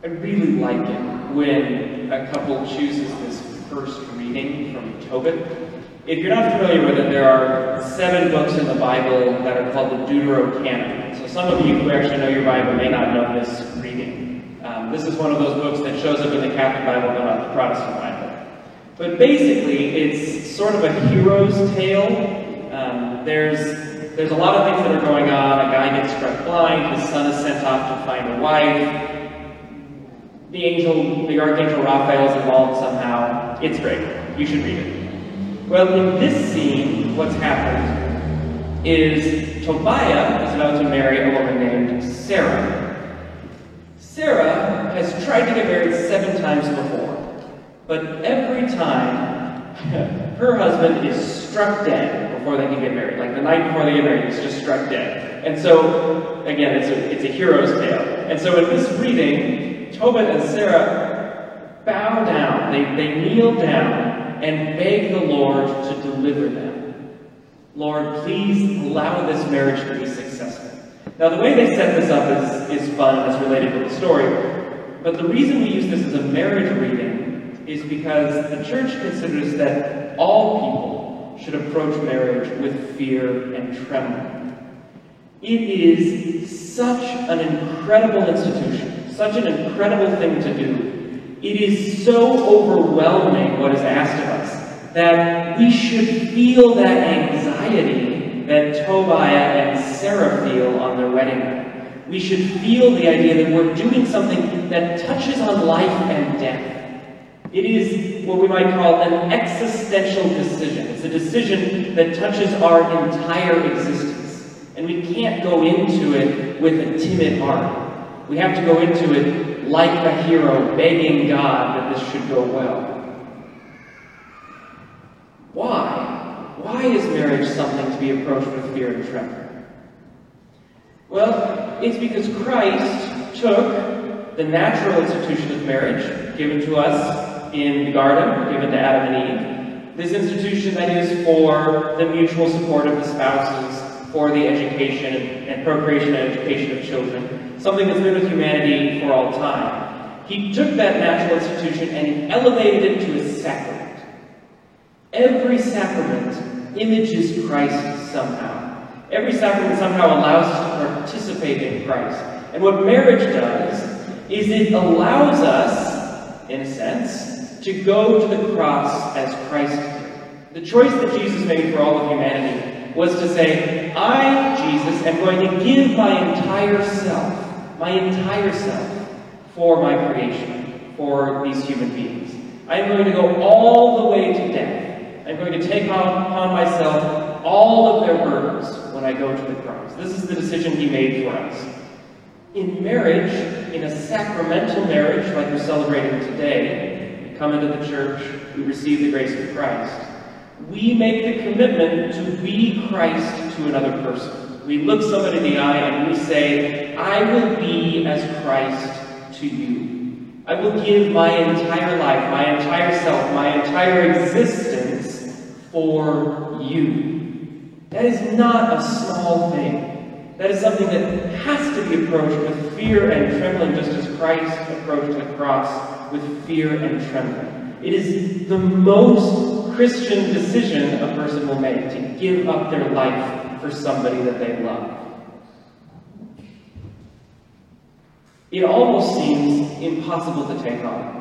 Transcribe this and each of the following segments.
I really like it when a couple chooses this first reading from Tobit. If you're not familiar with it, there are seven books in the Bible that are called the Deuterocanon. So some of you who actually know your Bible may not know this reading. Um, this is one of those books that shows up in the Catholic Bible but not the Protestant Bible. But basically, it's sort of a hero's tale. Um, there's there's a lot of things that are going on. A guy gets struck blind. His son is sent off to find a wife the angel, the archangel Raphael is involved somehow. It's great. You should read it. Well, in this scene, what's happened is Tobiah is about to marry a woman named Sarah. Sarah has tried to get married seven times before, but every time her husband is struck dead before they can get married. Like the night before they get married, he's just struck dead. And so, again, it's a, it's a hero's tale. And so in this reading, Tobit and Sarah bow down, they, they kneel down and beg the Lord to deliver them. Lord, please allow this marriage to be successful. Now, the way they set this up is, is fun and it's related to the story. But the reason we use this as a marriage reading is because the church considers that all people should approach marriage with fear and trembling. It is such an incredible institution such an incredible thing to do. It is so overwhelming what is asked of us that we should feel that anxiety that Tobiah and Sarah feel on their wedding night. We should feel the idea that we're doing something that touches on life and death. It is what we might call an existential decision. It's a decision that touches our entire existence. And we can't go into it with a timid heart. We have to go into it like a hero, begging God that this should go well. Why? Why is marriage something to be approached with fear and trembling? Well, it's because Christ took the natural institution of marriage given to us in the garden, given to Adam and Eve, this institution that is for the mutual support of the spouses, for the education and procreation and education of children, something that's been with humanity for all time. He took that natural institution and elevated it to a sacrament. Every sacrament images Christ somehow. Every sacrament somehow allows us to participate in Christ. And what marriage does is it allows us, in a sense, to go to the cross as Christ did. The choice that Jesus made for all of humanity was to say, I, Jesus, am going to give my entire self my entire self for my creation, for these human beings. I am going to go all the way to death. I'm going to take upon myself all of their burdens when I go to the cross. This is the decision he made for us. In marriage, in a sacramental marriage like we're celebrating today, come into the church, we receive the grace of Christ. We make the commitment to be Christ to another person. We look somebody in the eye and we say, I will be as Christ to you. I will give my entire life, my entire self, my entire existence for you. That is not a small thing. That is something that has to be approached with fear and trembling, just as Christ approached the cross with fear and trembling. It is the most Christian decision a person will make to give up their life for somebody that they love. It almost seems impossible to take on.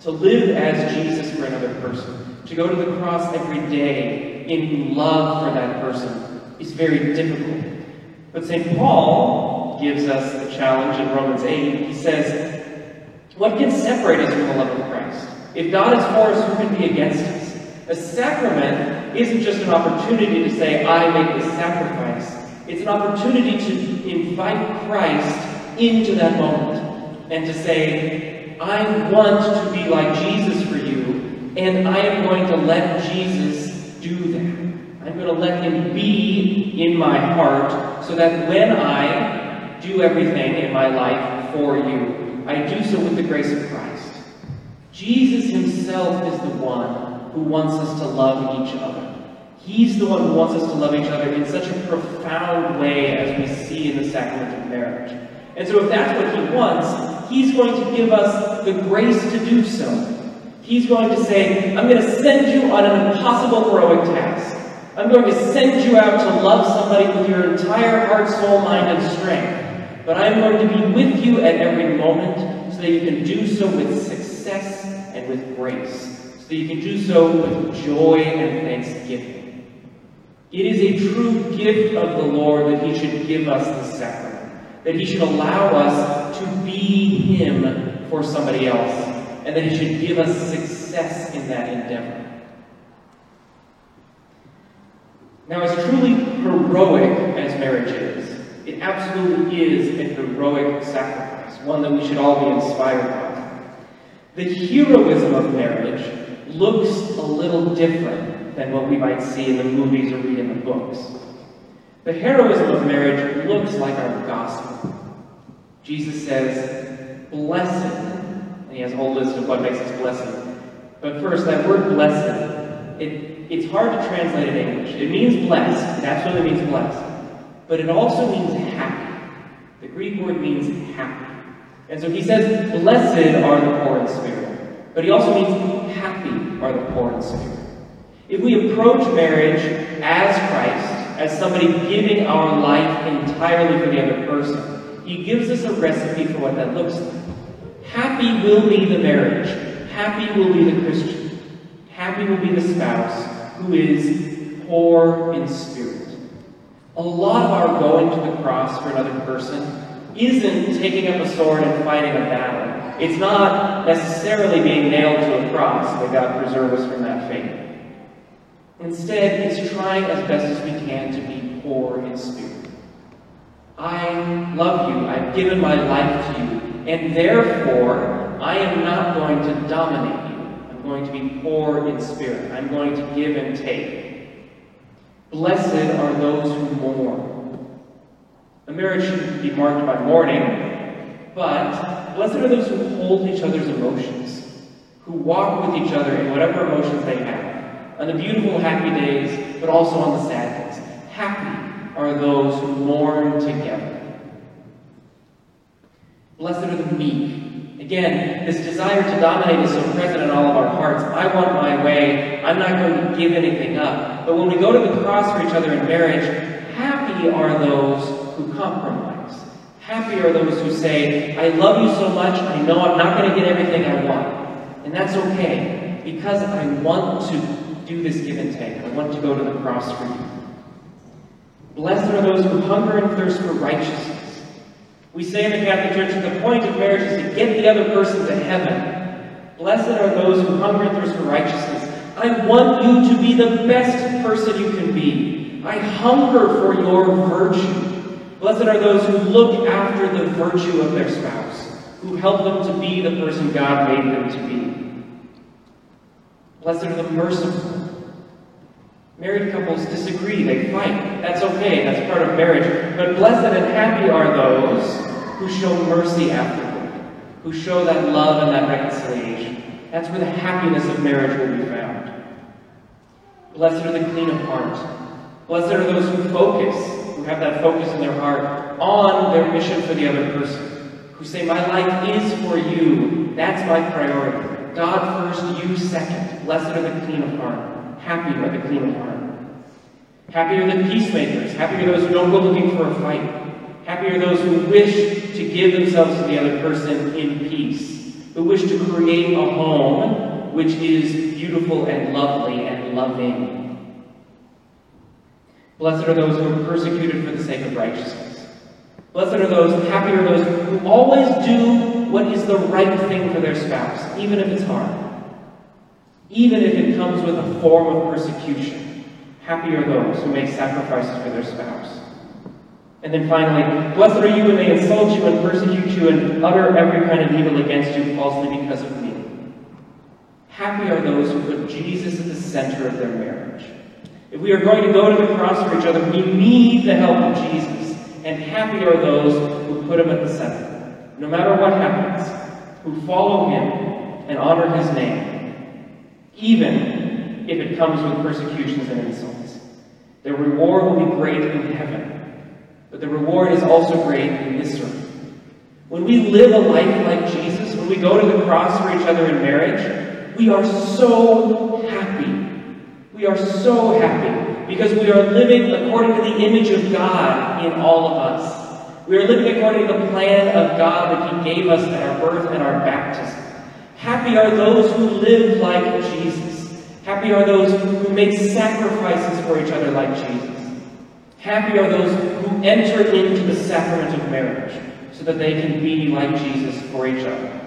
To live as Jesus for another person, to go to the cross every day in love for that person, is very difficult. But St. Paul gives us the challenge in Romans 8. He says, What can separate us from the love of Christ? If God is for us, who can be against us? A sacrament isn't just an opportunity to say, I make this sacrifice. It's an opportunity to invite Christ into that moment and to say, I want to be like Jesus for you, and I am going to let Jesus do that. I'm going to let him be in my heart so that when I do everything in my life for you, I do so with the grace of Christ. Jesus himself is the one who wants us to love each other. He's the one who wants us to love each other in such a profound way as we see in the sacrament of marriage. And so if that's what he wants, He's going to give us the grace to do so. He's going to say, I'm going to send you on an impossible heroic task. I'm going to send you out to love somebody with your entire heart, soul, mind, and strength. But I'm going to be with you at every moment so that you can do so with success and with grace, so that you can do so with joy and thanksgiving. It is a true gift of the Lord that He should give us the sacrament, that He should allow us to be Him for somebody else, and that He should give us success in that endeavor. Now, as truly heroic as marriage is, it absolutely is a heroic sacrifice, one that we should all be inspired by. The heroism of marriage looks a little different than what we might see in the movies or read in the books. The heroism of marriage looks like our gospel. Jesus says, Blessed, and he has a whole list of what makes us blessed. But first, that word blessed, it it's hard to translate in English. It means blessed. It absolutely means blessed. But it also means happy. The Greek word means happy. And so he says, Blessed are the poor in spirit. But he also means happy are the poor in spirit. If we approach marriage as Christ, as somebody giving our life entirely for the other person, he gives us a recipe for what that looks like. Happy will be the marriage. Happy will be the Christian. Happy will be the spouse who is poor in spirit. A lot of our going to the cross for another person isn't taking up a sword and fighting a battle. It's not necessarily being nailed to a cross. May God preserve us from that fate. Instead, it's trying as best as we can to be poor in spirit. I love you. I've given my life to you. And therefore, I am not going to dominate you I'm going to be poor in spirit. I'm going to give and take. Blessed are those who mourn. A marriage shouldn't be marked by mourning, but blessed are those who hold each other's emotions, who walk with each other in whatever emotions they have, on the beautiful, happy days, but also on the sad days. Happy are those who mourn together. Blessed are the meek, Again, this desire to dominate is so present in all of our hearts. I want my way. I'm not going to give anything up. But when we go to the cross for each other in marriage, happy are those who compromise. Happy are those who say, I love you so much, I know I'm not going to get everything I want. And that's okay, because I want to do this give and take. I want to go to the cross for you. Blessed are those who hunger and thirst for righteousness we say in the Catholic Church that the point of marriage is to get the other person to heaven. Blessed are those who hunger and thirst for righteousness. I want you to be the best person you can be. I hunger for your virtue. Blessed are those who look after the virtue of their spouse, who help them to be the person God made them to be. Blessed are the merciful. Married couples disagree, they fight. That's okay, that's part of marriage. But blessed and happy are those who show mercy afterward, who show that love and that reconciliation. That's where the happiness of marriage will be found. Blessed are the clean of heart. Blessed are those who focus, who have that focus in their heart on their mission for the other person, who say, My life is for you. That's my priority. God first, you second. Blessed are the clean of heart. Happy are the clean of heart. Happy are the peacemakers. Happy are those who don't go looking for a fight. Happy are those who wish to give themselves to the other person in peace, who wish to create a home which is beautiful and lovely and loving. Blessed are those who are persecuted for the sake of righteousness. Blessed are those, happy are those who always do what is the right thing for their spouse, even if it's hard. Even if it comes with a form of persecution. Happy are those who make sacrifices for their spouse. And then finally, blessed are you when they insult you and persecute you and utter every kind of evil against you falsely because of me. Happy are those who put Jesus at the center of their marriage. If we are going to go to the cross for each other, we need the help of Jesus. And happy are those who put him at the center. No matter what happens, who follow him and honor his name, even if it comes with persecutions and insults. Their reward will be great in heaven but the reward is also great in this earth. When we live a life like Jesus, when we go to the cross for each other in marriage, we are so happy. We are so happy because we are living according to the image of God in all of us. We are living according to the plan of God that He gave us at our birth and our baptism. Happy are those who live like Jesus. Happy are those who make sacrifices for each other like Jesus. Happy are those who enter into the sacrament of marriage so that they can be like Jesus for each other.